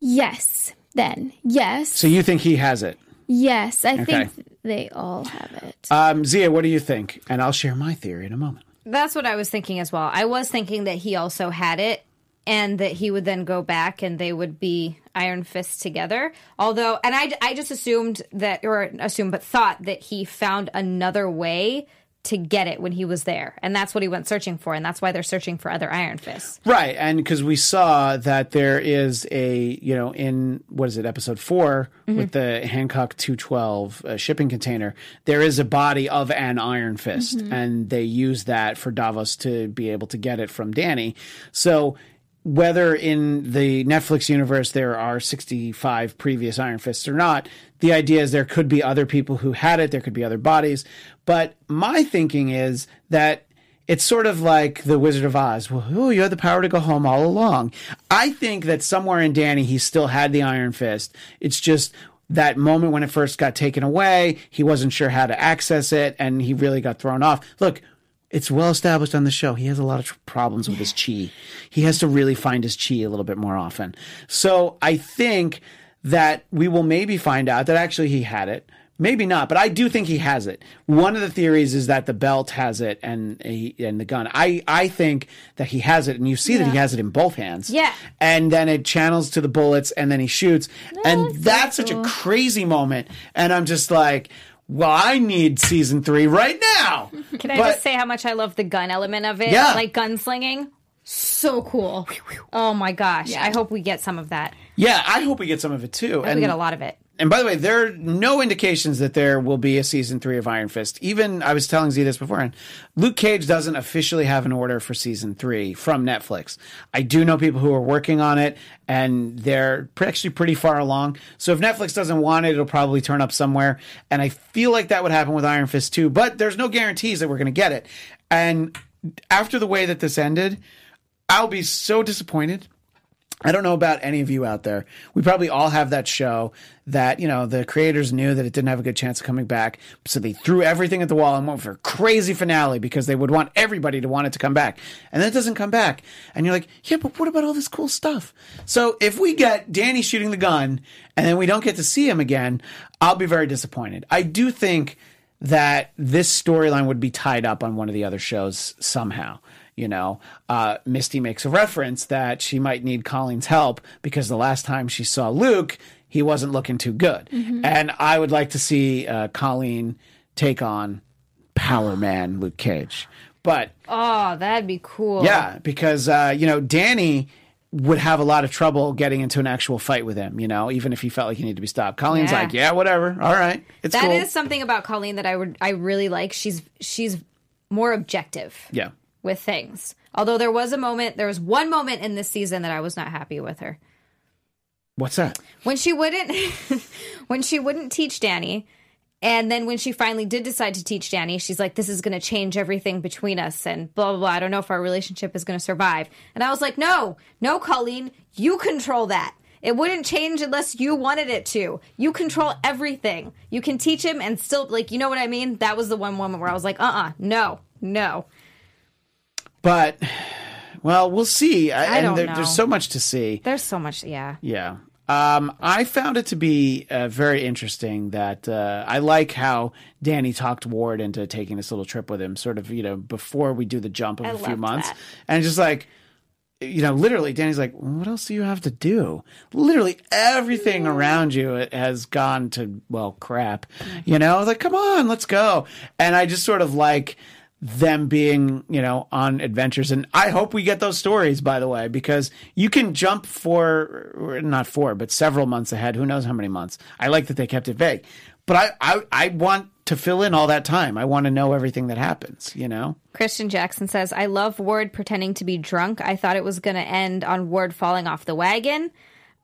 [SPEAKER 5] Yes, then yes,
[SPEAKER 2] So you think he has it?
[SPEAKER 5] Yes, I
[SPEAKER 2] Okay.
[SPEAKER 5] think they all have it.
[SPEAKER 2] Um, Zia, what do you think? And I'll share my theory in a moment.
[SPEAKER 4] That's what I was thinking as well. I was thinking that he also had it and that he would then go back and they would be Iron Fist together. Although, and I, I just assumed that, or assumed, but thought that he found another way to get it when he was there. And that's what he went searching for. And that's why they're searching for other Iron Fists.
[SPEAKER 2] Right, and because we saw that there is a, you know, in what is it, episode 4 with the Hancock 212 uh, shipping container, there is a body of an Iron Fist, and they use that for Davos to be able to get it from Danny. So whether in the Netflix universe there are 65 previous Iron Fists or not, the idea is there could be other people who had it, there could be other bodies. But my thinking is that it's sort of like the Wizard of Oz. Well, you had the power to go home all along. I think that somewhere in Danny, he still had the Iron Fist. It's just that moment when it first got taken away, he wasn't sure how to access it, and he really got thrown off. Look, it's well established on the show. He has a lot of problems with his chi. He has to really find his chi a little bit more often. So I think that we will maybe find out that actually he had it. Maybe not, but I do think he has it. One of the theories is that the belt has it and he, and the gun. I I think that he has it, and you see that he has it in both hands.
[SPEAKER 4] Yeah.
[SPEAKER 2] and then it channels to the bullets, and then he shoots, and
[SPEAKER 5] that's
[SPEAKER 2] that's
[SPEAKER 5] so
[SPEAKER 2] such a crazy moment. And I'm just like, well, I need season three right now.
[SPEAKER 4] Can I
[SPEAKER 2] But-
[SPEAKER 4] just say how much I love the gun element of it?
[SPEAKER 2] Yeah.
[SPEAKER 4] Like gunslinging. So cool. Oh my gosh. I hope we get some of that.
[SPEAKER 2] Yeah, I hope we get some of it too.
[SPEAKER 4] we get a lot of it.
[SPEAKER 2] And by the way, there are no indications that there will be a season three of Iron Fist. Even I was telling Z this before, and Luke Cage doesn't officially have an order for season three from Netflix. I do know people who are working on it, and they're actually pretty far along. So if Netflix doesn't want it, it'll probably turn up somewhere. And I feel like that would happen with Iron Fist too. But there's no guarantees that we're going to get it. And after the way that this ended, I'll be so disappointed. I don't know about any of you out there. We probably all have that show that, you know, the creators knew that it didn't have a good chance of coming back. So they threw everything at the wall and went for a crazy finale because they would want everybody to want it to come back. And then it doesn't come back. And you're like, yeah, but what about all this cool stuff? So if we get Danny shooting the gun and then we don't get to see him again, I'll be very disappointed. I do think that this storyline would be tied up on one of the other shows somehow. You know, uh, Misty makes a reference that she might need Colleen's help because the last time she saw Luke, he wasn't looking too good. And I would like to see uh, Colleen take on Power Man Luke Cage. But
[SPEAKER 4] Oh, that'd be cool.
[SPEAKER 2] yeah, because uh, you know Danny would have a lot of trouble getting into an actual fight with him. You know, even if he felt like he needed to be stopped. Colleen's
[SPEAKER 4] Yeah.
[SPEAKER 2] like, yeah, whatever, all right, it's
[SPEAKER 4] That is
[SPEAKER 2] cool.
[SPEAKER 4] something about Colleen that I would I really like. She's she's more objective
[SPEAKER 2] yeah.
[SPEAKER 4] With things. Although there was a moment, there was one moment in this season that I was not happy with her.
[SPEAKER 2] What's that?
[SPEAKER 4] When she wouldn't when she wouldn't teach Danny and then when she finally did decide to teach Danny, she's like, This is gonna change everything between us and blah blah blah. I don't know if our relationship is gonna survive. And I was like, No, no, Colleen, you control that. It wouldn't change unless you wanted it to. You control everything. You can teach him and still like you know what I mean? That was the one moment where I was like, uh uh no, no.
[SPEAKER 2] But well, we'll see. I, and
[SPEAKER 4] don't
[SPEAKER 2] there,
[SPEAKER 4] know.
[SPEAKER 2] there's so much to see.
[SPEAKER 4] There's so much yeah.
[SPEAKER 2] Yeah. Um, I found it to be uh, very interesting that uh, I like how Danny talked Ward into taking this little trip with him, sort of, you know, before we do the jump of
[SPEAKER 4] I
[SPEAKER 2] a few months.
[SPEAKER 4] that.
[SPEAKER 2] And just like, you know, literally, Danny's like, what else do you have to do? Literally everything around you has gone to, well, crap. You know, like, come on, let's go. And I just sort of like them being, you know, on adventures. And I hope we get those stories, by the way, because you can jump for, not four, but several months ahead. Who knows how many months? I like that they kept it vague. But I, I, I want to fill in all that time. I want to know everything that happens, you know?
[SPEAKER 4] Christian Jackson says, I love Ward pretending to be drunk. I thought it was going to end on Ward falling off the wagon.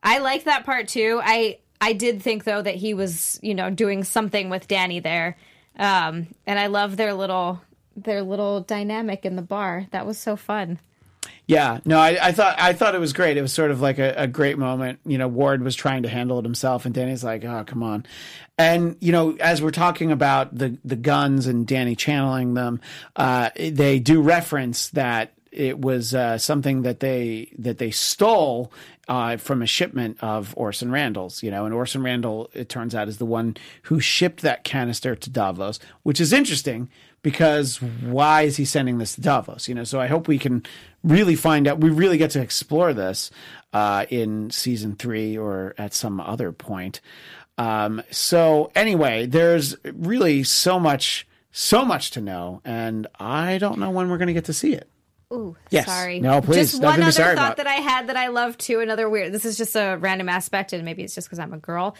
[SPEAKER 4] I like that part too. I I did think though that he was, you know, doing something with Danny there. Um, and I love their little their little dynamic in the bar. That was so fun.
[SPEAKER 2] Yeah, no, I, I thought I thought it was great. It was sort of like a, a great moment. You know, Ward was trying to handle it himself, and Danny's like, "Oh, come on." And you know, as we're talking about the the guns and Danny channeling them, uh, they do reference that it was uh, something that they that they stole uh, from a shipment of Orson Randall's. You know, and Orson Randall, it turns out, is the one who shipped that canister to Davos, which is interesting because why is he sending this to Davos? You know, so I hope we can really find out. We really get to explore this uh, in season three or at some other point. Um, so anyway, there's really so much, so much to know, and I don't know when we're going to get to see it.
[SPEAKER 4] Ooh,
[SPEAKER 2] Yes.
[SPEAKER 4] sorry.
[SPEAKER 2] No, please,
[SPEAKER 4] Just
[SPEAKER 2] nothing
[SPEAKER 4] one other thought
[SPEAKER 2] about.
[SPEAKER 4] that I had that I love too. Another weird. This is just a random aspect, and maybe it's just because I'm a girl.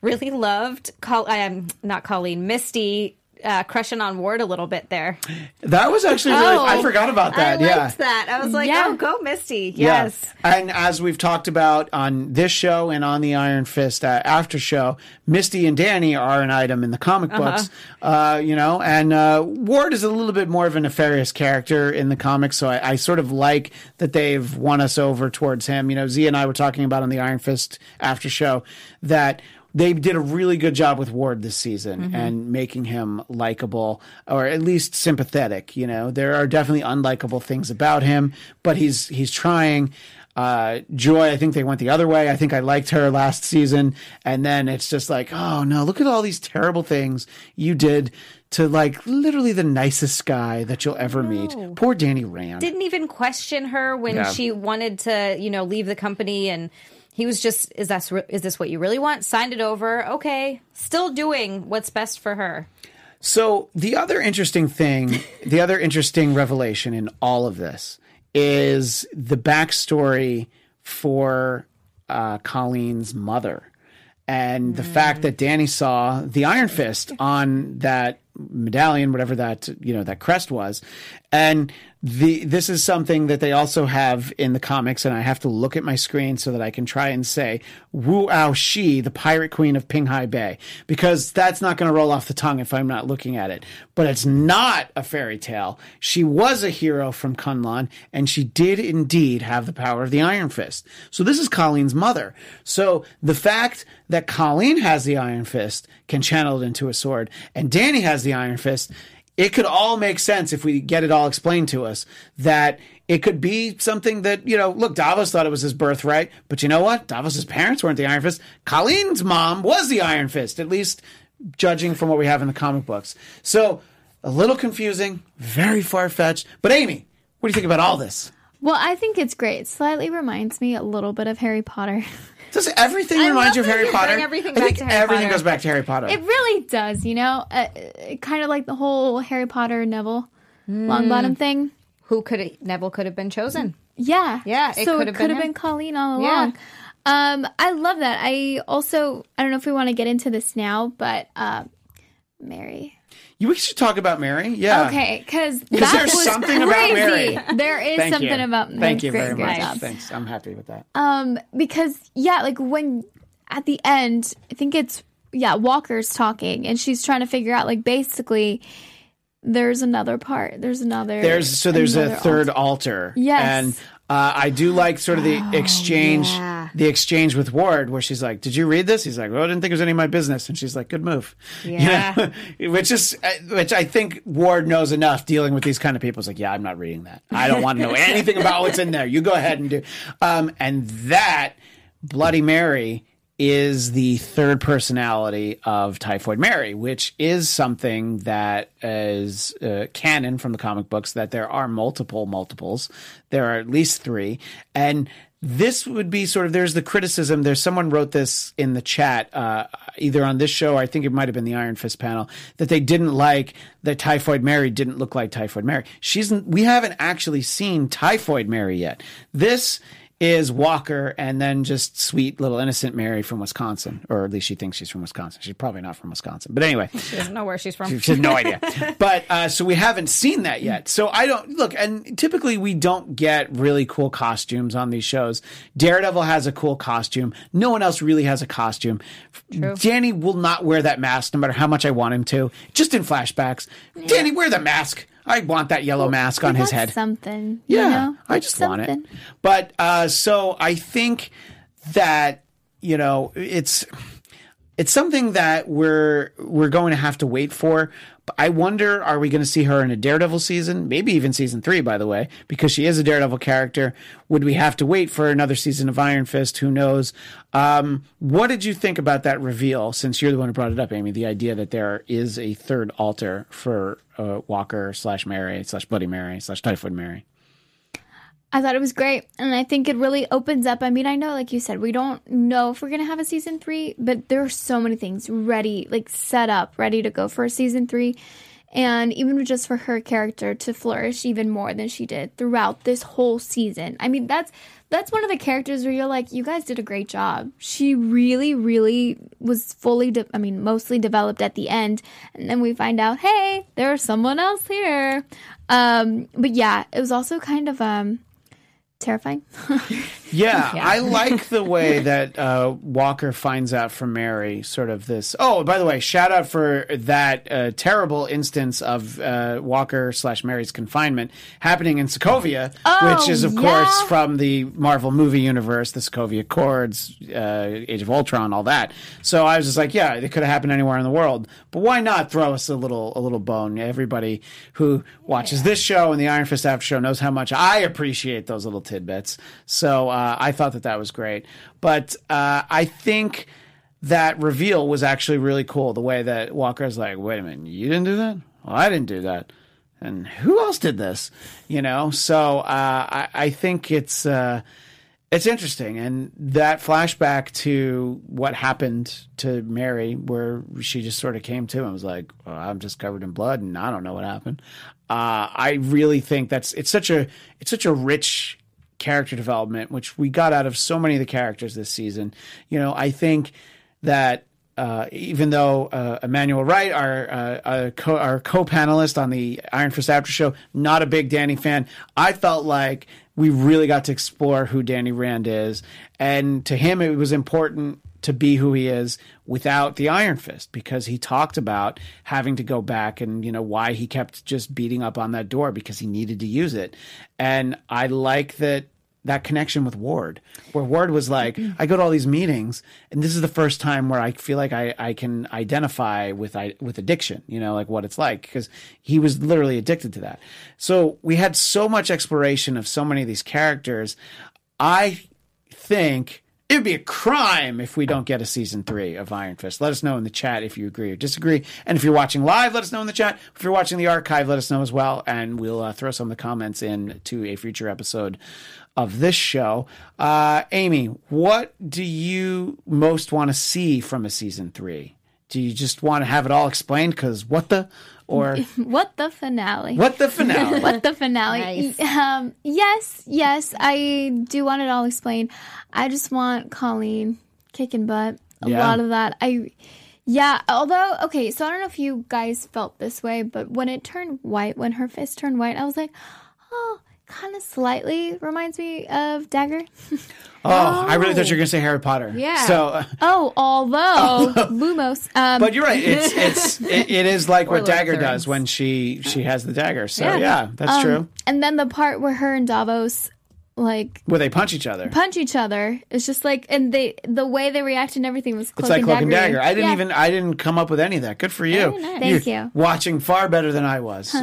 [SPEAKER 4] Really loved. Col- am not Colleen. Misty uh, crushing on Ward a little bit there.
[SPEAKER 2] That was actually really.
[SPEAKER 4] Oh,
[SPEAKER 2] I forgot about that.
[SPEAKER 4] I
[SPEAKER 2] yeah.
[SPEAKER 4] liked that. I was like,
[SPEAKER 5] Yeah.
[SPEAKER 4] oh, go Misty.
[SPEAKER 2] Yeah.
[SPEAKER 4] Yes.
[SPEAKER 2] And as we've talked about on this show and on the Iron Fist uh, after show, Misty and Danny are an item in the comic
[SPEAKER 4] Uh-huh.
[SPEAKER 2] books, uh, you know, and uh, Ward is a little bit more of a nefarious character in the comics. So I, I sort of like that they've won us over towards him. You know, Z and I were talking about on the Iron Fist after show that they did a really good job with Ward this season and making him likable or at least sympathetic. You know, there are definitely unlikable things about him, but he's he's trying. Uh, Joy, I think they went the other way. I think I liked her last season, and then it's just like, oh no, look at all these terrible things you did to like literally the nicest guy that you'll ever meet. Poor Danny Rand.
[SPEAKER 4] Didn't even question her when
[SPEAKER 2] Yeah.
[SPEAKER 4] she wanted to, you know, leave the company and. He was just, is that is this what you really want? Signed it over. Okay, still doing what's best for her.
[SPEAKER 2] So the other interesting thing, the other interesting revelation in all of this is the backstory for uh, Colleen's mother. And the fact that Danny saw the Iron Fist on that medallion, whatever that you know that crest was, and the this is something that they also have in the comics, and I have to look at my screen so that I can try and say Wu Ao Shi, the Pirate Queen of Pinghai Bay, because that's not going to roll off the tongue if I'm not looking at it. But it's not a fairy tale. She was a hero from Kunlun, and she did indeed have the power of the Iron Fist. So this is Colleen's mother. So the fact that Colleen has the Iron Fist can channel it into a sword, and Danny has the Iron Fist. It could all make sense if we get it all explained to us that it could be something that, you know, look, Davos thought it was his birthright, but you know what? Davos's parents weren't the Iron Fist. Colleen's mom was the Iron Fist, at least judging from what we have in the comic books. So, a little confusing, very far fetched. But Amy, what do you think about all this?
[SPEAKER 5] Well, I think it's great. Slightly reminds me a little bit of Harry Potter.
[SPEAKER 2] Does everything
[SPEAKER 4] I
[SPEAKER 2] remind you of Harry Potter?
[SPEAKER 4] everything
[SPEAKER 2] I
[SPEAKER 4] back
[SPEAKER 2] think
[SPEAKER 4] to Harry
[SPEAKER 2] everything
[SPEAKER 4] Potter.
[SPEAKER 2] goes back to Harry Potter.
[SPEAKER 5] It really does, you know, uh, kind of like the whole Harry Potter Neville Longbottom thing.
[SPEAKER 4] Who could Neville could have been chosen?
[SPEAKER 5] Yeah,
[SPEAKER 4] Yeah, it
[SPEAKER 5] so
[SPEAKER 4] could
[SPEAKER 5] it
[SPEAKER 4] have
[SPEAKER 5] could
[SPEAKER 4] been
[SPEAKER 5] have
[SPEAKER 4] him.
[SPEAKER 5] been Colleen all
[SPEAKER 4] Yeah.
[SPEAKER 5] along. Um, I love that. I also, I don't know if we want to get into this now, but uh, Mary.
[SPEAKER 2] You- we should talk about Mary. Yeah.
[SPEAKER 5] Okay, because that
[SPEAKER 2] there's something about. Mary.
[SPEAKER 5] There is
[SPEAKER 2] Thank
[SPEAKER 5] something
[SPEAKER 2] you.
[SPEAKER 5] about
[SPEAKER 2] Thank you
[SPEAKER 5] great,
[SPEAKER 2] very much.
[SPEAKER 5] job.
[SPEAKER 2] Thanks. I'm happy with that.
[SPEAKER 5] Um, because yeah, like when at the end, I think it's yeah, Walker's talking and she's trying to figure out like basically there's another part. There's another
[SPEAKER 2] There's so there's a third
[SPEAKER 5] altar.
[SPEAKER 2] altar.
[SPEAKER 5] Yes.
[SPEAKER 2] And uh, I do like sort of the exchange,
[SPEAKER 4] yeah.
[SPEAKER 2] the exchange with Ward, where she's like, "Did you read this?" He's like, "Well, I didn't think it was any of my business," and she's like, "Good move." You
[SPEAKER 4] Yeah.
[SPEAKER 2] know? which is uh, which I think Ward knows enough dealing with these kind of people. It's like, "Yeah, I'm not reading that. I don't want to know anything about what's in there. You go ahead and do." Um, and that Bloody Mary is the third personality of Typhoid Mary, which is something that is uh, canon from the comic books that there are multiple multiples. There are at least three. And this would be sort of there's the criticism there's someone wrote this in the chat uh, either on this show i think it might have been the iron fist panel that they didn't like that typhoid mary didn't look like typhoid mary she's we haven't actually seen typhoid mary yet this is Walker and then just sweet little innocent Mary from Wisconsin, or at least she thinks she's from Wisconsin. She's probably not from Wisconsin, but anyway,
[SPEAKER 4] She doesn't know where she's from.
[SPEAKER 2] she has no idea. But uh, so we haven't seen that yet. So I don't look, and typically we don't get really cool costumes on these shows. Daredevil has a cool costume. No one else really has a costume.
[SPEAKER 4] True.
[SPEAKER 2] Danny will not wear that mask no matter how much I want him to. Just in flashbacks, Danny, wear the mask. I want that yellow mask on his head.
[SPEAKER 5] Something.
[SPEAKER 2] Yeah,
[SPEAKER 5] You know?
[SPEAKER 2] I just want it. But uh, so I think that you know it's it's something that we're we're going to have to wait for. But I wonder, are we going to see her in a Daredevil season? Maybe even season three, by the way, because she is a Daredevil character. Would we have to wait for another season of Iron Fist? Who knows? Um, what did you think about that reveal? Since you're the one who brought it up, Amy, the idea that there is a third altar for uh, Walker slash Mary slash Bloody Mary slash Typhoid Mary.
[SPEAKER 5] I thought it was great. And I think it really opens up. I mean, I know, like you said, we don't know if we're going to have a season three, but there are so many things ready, like set up, ready to go for a season three. And even just for her character to flourish even more than she did throughout this whole season. I mean, that's that's one of the characters where you're like, you guys did a great job. She really, really was fully, de- I mean, mostly developed at the end, and then we find out, hey, there's someone else here. Um, but yeah, it was also kind of um terrifying.
[SPEAKER 2] Yeah, I like the way that uh, Walker finds out from Mary sort of this. Oh, by the way, shout out for that uh, terrible instance of uh, Walker slash Mary's confinement happening in Sokovia,
[SPEAKER 5] Oh,
[SPEAKER 2] which is, of
[SPEAKER 5] yeah.
[SPEAKER 2] course, from the Marvel movie universe, the Sokovia Accords, uh, Age of Ultron, all that. So I was just like, yeah, it could have happened anywhere in the world, but why not throw us a little a little bone? Everybody who watches this show and the Iron Fist After Show knows how much I appreciate those little tidbits. So uh, I thought that that was great, but uh, I think that reveal was actually really cool. The way that Walker Walker's like, wait a minute, you didn't do that? Well, I didn't do that. And who else did this? You know, so uh, I, I think it's uh, it's interesting, and that flashback to what happened to Mary, where she just sort of came to and was like, "I'm just covered in blood, and I don't know what happened." Uh, I really think that's it's such a it's such a rich character development, which we got out of so many of the characters this season. You know, I think that uh, even though uh, Emmanuel Wright, our uh, uh, co- our co-panelist on the Iron Fist After Show, not a big Danny fan, I felt like we really got to explore who Danny Rand is, and to him it was important to be who he is without the Iron Fist because he talked about having to go back and you know why he kept just beating up on that door because he needed to use it, and I like that that connection with Ward, where Ward was like, I go to all these meetings, and this is the first time where I feel like I, I can identify with I, with addiction, you know, like what it's like, because he was literally addicted to that. So we had so much exploration of so many of these characters. I think it would be a crime if we don't get a season three of Iron Fist. Let us know in the chat if you agree or disagree. And if you're watching live, let us know in the chat. If you're watching the archive, let us know as well. And we'll uh, throw some of the comments in to a future episode of this show. Uh, Amy, what do you most want to see from a season three? Do you just want to have it all explained? Because what the? Or
[SPEAKER 5] what the finale?
[SPEAKER 2] what the finale?
[SPEAKER 5] What the finale?
[SPEAKER 4] Nice.
[SPEAKER 5] Um, yes, yes, I do want it all explained. I just want Colleen kicking butt. A
[SPEAKER 2] Yeah.
[SPEAKER 5] lot of that. I, yeah. Although, okay, so I don't know if you guys felt this way, but when it turned white, when her fist turned white, I was like, oh, kind of slightly reminds me of Dagger.
[SPEAKER 2] Oh, I really thought you were going to say Harry Potter.
[SPEAKER 4] Yeah.
[SPEAKER 2] So. uh,
[SPEAKER 5] Oh, although Lumos. Um,
[SPEAKER 2] But you're right. It's it's it, it is like what
[SPEAKER 4] Lord of the
[SPEAKER 2] Dagger does when she she has the dagger. So yeah,
[SPEAKER 4] Yeah.
[SPEAKER 2] that's
[SPEAKER 5] Um,
[SPEAKER 2] true.
[SPEAKER 5] And then the part where her and Davos like
[SPEAKER 2] Where they punch each other.
[SPEAKER 5] punch each other. It's just like, and they the way they react and everything was cloak
[SPEAKER 2] It's like
[SPEAKER 5] and
[SPEAKER 2] cloak and
[SPEAKER 5] dagger.
[SPEAKER 2] dagger. I didn't
[SPEAKER 5] Yeah.
[SPEAKER 2] even I didn't come up with any of that. Good for you.
[SPEAKER 5] Nice. Thank
[SPEAKER 2] You're
[SPEAKER 5] you.
[SPEAKER 2] Watching far better than I was.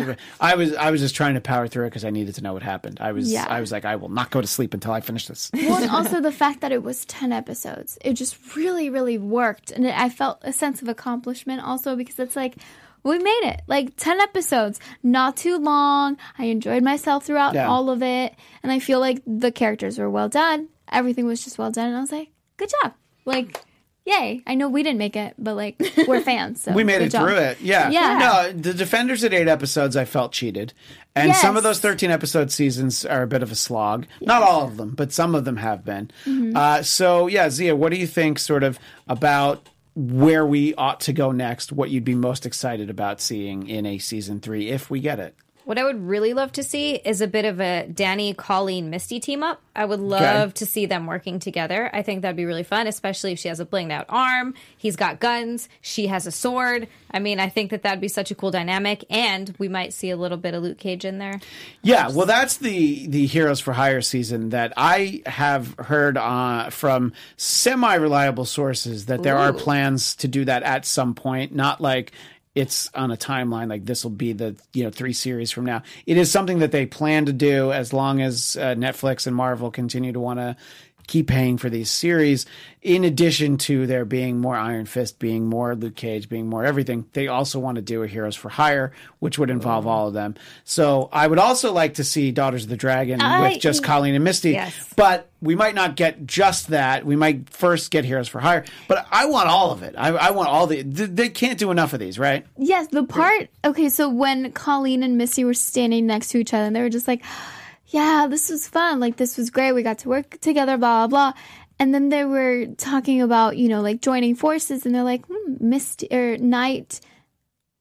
[SPEAKER 2] I was I was just trying to power through it because I needed to know what happened. I was
[SPEAKER 5] Yeah.
[SPEAKER 2] I was like I will not go to sleep until I finish this.
[SPEAKER 5] Well, and also the fact that it was 10 episodes. It just really, really worked. And it, I felt a sense of accomplishment also because it's like, we made it. Like 10 episodes, not too long. I enjoyed myself throughout
[SPEAKER 2] Yeah.
[SPEAKER 5] all of it. And I feel like the characters were well done. Everything was just well done. And I was like, good job. Like, yay. I know we didn't make it, but like, we're fans. So
[SPEAKER 2] we made it
[SPEAKER 5] job.
[SPEAKER 2] through it. Yeah.
[SPEAKER 5] Yeah.
[SPEAKER 2] No, the Defenders at eight episodes, I felt cheated. And some of those 13 episode seasons are a bit of a slog. Not all of them, but some of them have been.
[SPEAKER 5] Mm-hmm.
[SPEAKER 2] Uh, so, yeah, Xia, what do you think sort of about where we ought to go next? What you'd be most excited about seeing in a season three if we get it?
[SPEAKER 4] What I would really love to see is a bit of a Danny, Colleen, Misty team up. I would love to see them working together. I think that'd be really fun, especially if she has a blinged out arm. He's got guns. She has a sword. I mean, I think that that'd be such a cool dynamic, and we might see a little bit of Luke Cage in there.
[SPEAKER 2] Yeah, well, that's the the Heroes for Hire season that I have heard uh, from semi reliable sources that there are plans to do that at some point. Not like it's on a timeline like this will be the you know three series from now. It is something that they plan to do as long as uh, Netflix and Marvel continue to want to keep paying for these series. In addition to there being more Iron Fist, being more Luke Cage, being more everything, they also want to do a Heroes for Hire, which would involve mm. all of them. So I would also like to see Daughters of the Dragon
[SPEAKER 5] I-
[SPEAKER 2] with just Colleen and Misty.
[SPEAKER 4] Yes.
[SPEAKER 2] But we might not get just that. We might first get Heroes for Hire. But I want all of it. I, I want all the. They can't do enough of these, right?
[SPEAKER 5] Yes, the part. Okay, so when Colleen and Misty were standing next to each other, and they were just like, "Yeah, this was fun. Like this was great. We got to work together. Blah blah blah." And then they were talking about you know like joining forces, and they're like, hmm, "Misty or er, Night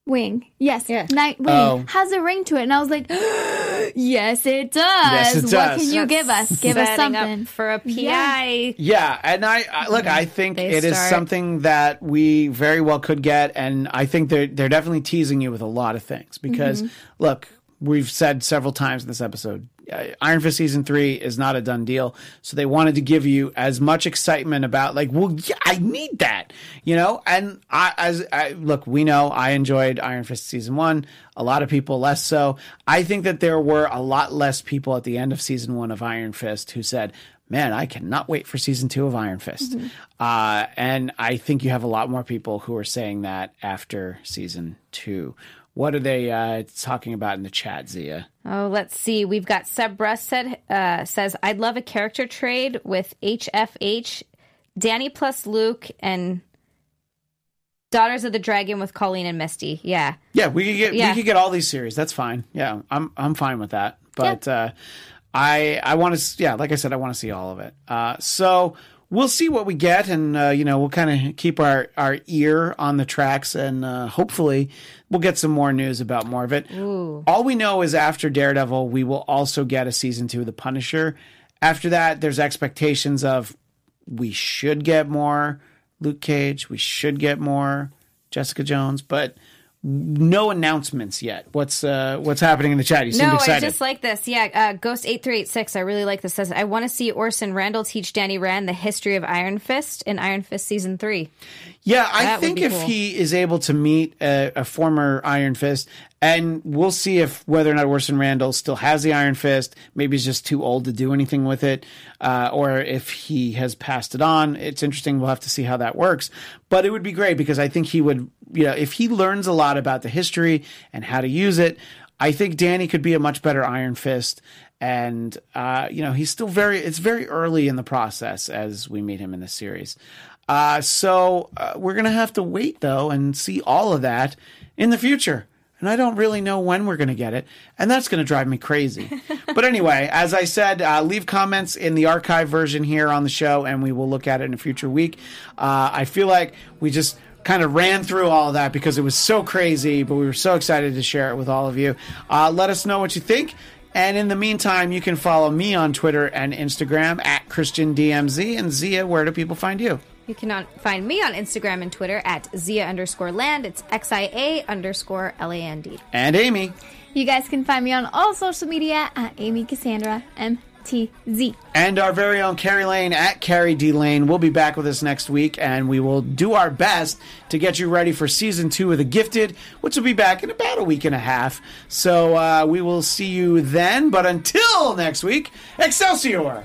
[SPEAKER 5] Wing, yes,
[SPEAKER 4] Yeah.
[SPEAKER 5] Night Wing
[SPEAKER 2] Oh.
[SPEAKER 5] has a ring to it." And I was like, "Yes, it does.
[SPEAKER 2] Yes, it
[SPEAKER 5] What can you give us? Give us something."
[SPEAKER 4] up for a PI.
[SPEAKER 5] Yeah.
[SPEAKER 2] Yeah, and I, I look. I mm-hmm. think
[SPEAKER 4] They
[SPEAKER 2] it is
[SPEAKER 4] start-
[SPEAKER 2] something that we very well could get, and I think they're they're definitely teasing you with a lot of things because mm-hmm. look, we've said several times in this episode, Iron Fist season three is not a done deal, so they wanted to give you as much excitement about like, well, yeah, I need that, you know. And I, as I, look, we know I enjoyed Iron Fist season one. A lot of people less so. I think that there were a lot less people at the end of season one of Iron Fist who said man, I cannot wait for season two of Iron Fist. Uh, and I think you have a lot more people who are saying that after season two. What are they uh, talking about in the chat, Xia?
[SPEAKER 4] Oh, let's see. We've got Seb Brust said uh, says I'd love a character trade with HFH, Danny plus Luke, and Daughters of the Dragon with Colleen and Misty. Yeah,
[SPEAKER 2] Yeah, we could get
[SPEAKER 4] Yeah.
[SPEAKER 2] we could get all these series. That's fine. Yeah, I'm I'm fine with that. But uh, I I want to yeah, like I said, I want to see all of it. Uh, so we'll see what we get, and uh, you know we'll kind of keep our our ear on the tracks, and uh, hopefully we'll get some more news about more of it. All we know is after Daredevil, we will also get a season two of The Punisher. After that, there's expectations of we should get more Luke Cage, we should get more Jessica Jones, but no announcements yet. What's uh, what's happening in the chat? You seem
[SPEAKER 4] no, I
[SPEAKER 2] excited.
[SPEAKER 4] just like this. Yeah, uh, Ghost eight three eight six. I really like this. Says I want to see Orson Randall teach Danny Rand the history of Iron Fist in Iron Fist season three.
[SPEAKER 2] Yeah, I
[SPEAKER 4] That
[SPEAKER 2] think if
[SPEAKER 4] cool.
[SPEAKER 2] he is able to meet a, a former Iron Fist, and we'll see if whether or not Orson Randall still has the Iron Fist, maybe he's just too old to do anything with it, uh, or if he has passed it on. It's interesting. We'll have to see how that works. But it would be great because I think he would, you know, if he learns a lot about the history and how to use it, I think Danny could be a much better Iron Fist. And uh, you know, he's still very. It's very early in the process as we meet him in the series. Uh, so uh, we're gonna have to wait though and see all of that in the future. And I don't really know when we're going to get it. And that's going to drive me crazy. but anyway, as I said, uh, leave comments in the archive version here on the show, and we will look at it in a future week. Uh, I feel like we just kind of ran through all that because it was so crazy, but we were so excited to share it with all of you. Uh, let us know what you think. And in the meantime, you can follow me on Twitter and Instagram at ChristianDMZ. And Xia, where do people find you?
[SPEAKER 4] You can find me on Instagram and Twitter at Xia underscore land. It's X I A underscore L A N D.
[SPEAKER 2] And Amy.
[SPEAKER 5] You guys can find me on all social media at Amy Cassandra M. T Z.
[SPEAKER 2] And our very own Carrie Lane at Carrie D Lane will be back with us next week, and we will do our best to get you ready for season two of The Gifted, which will be back in about a week and a half. So uh, we will see you then. But until next week, Excelsior!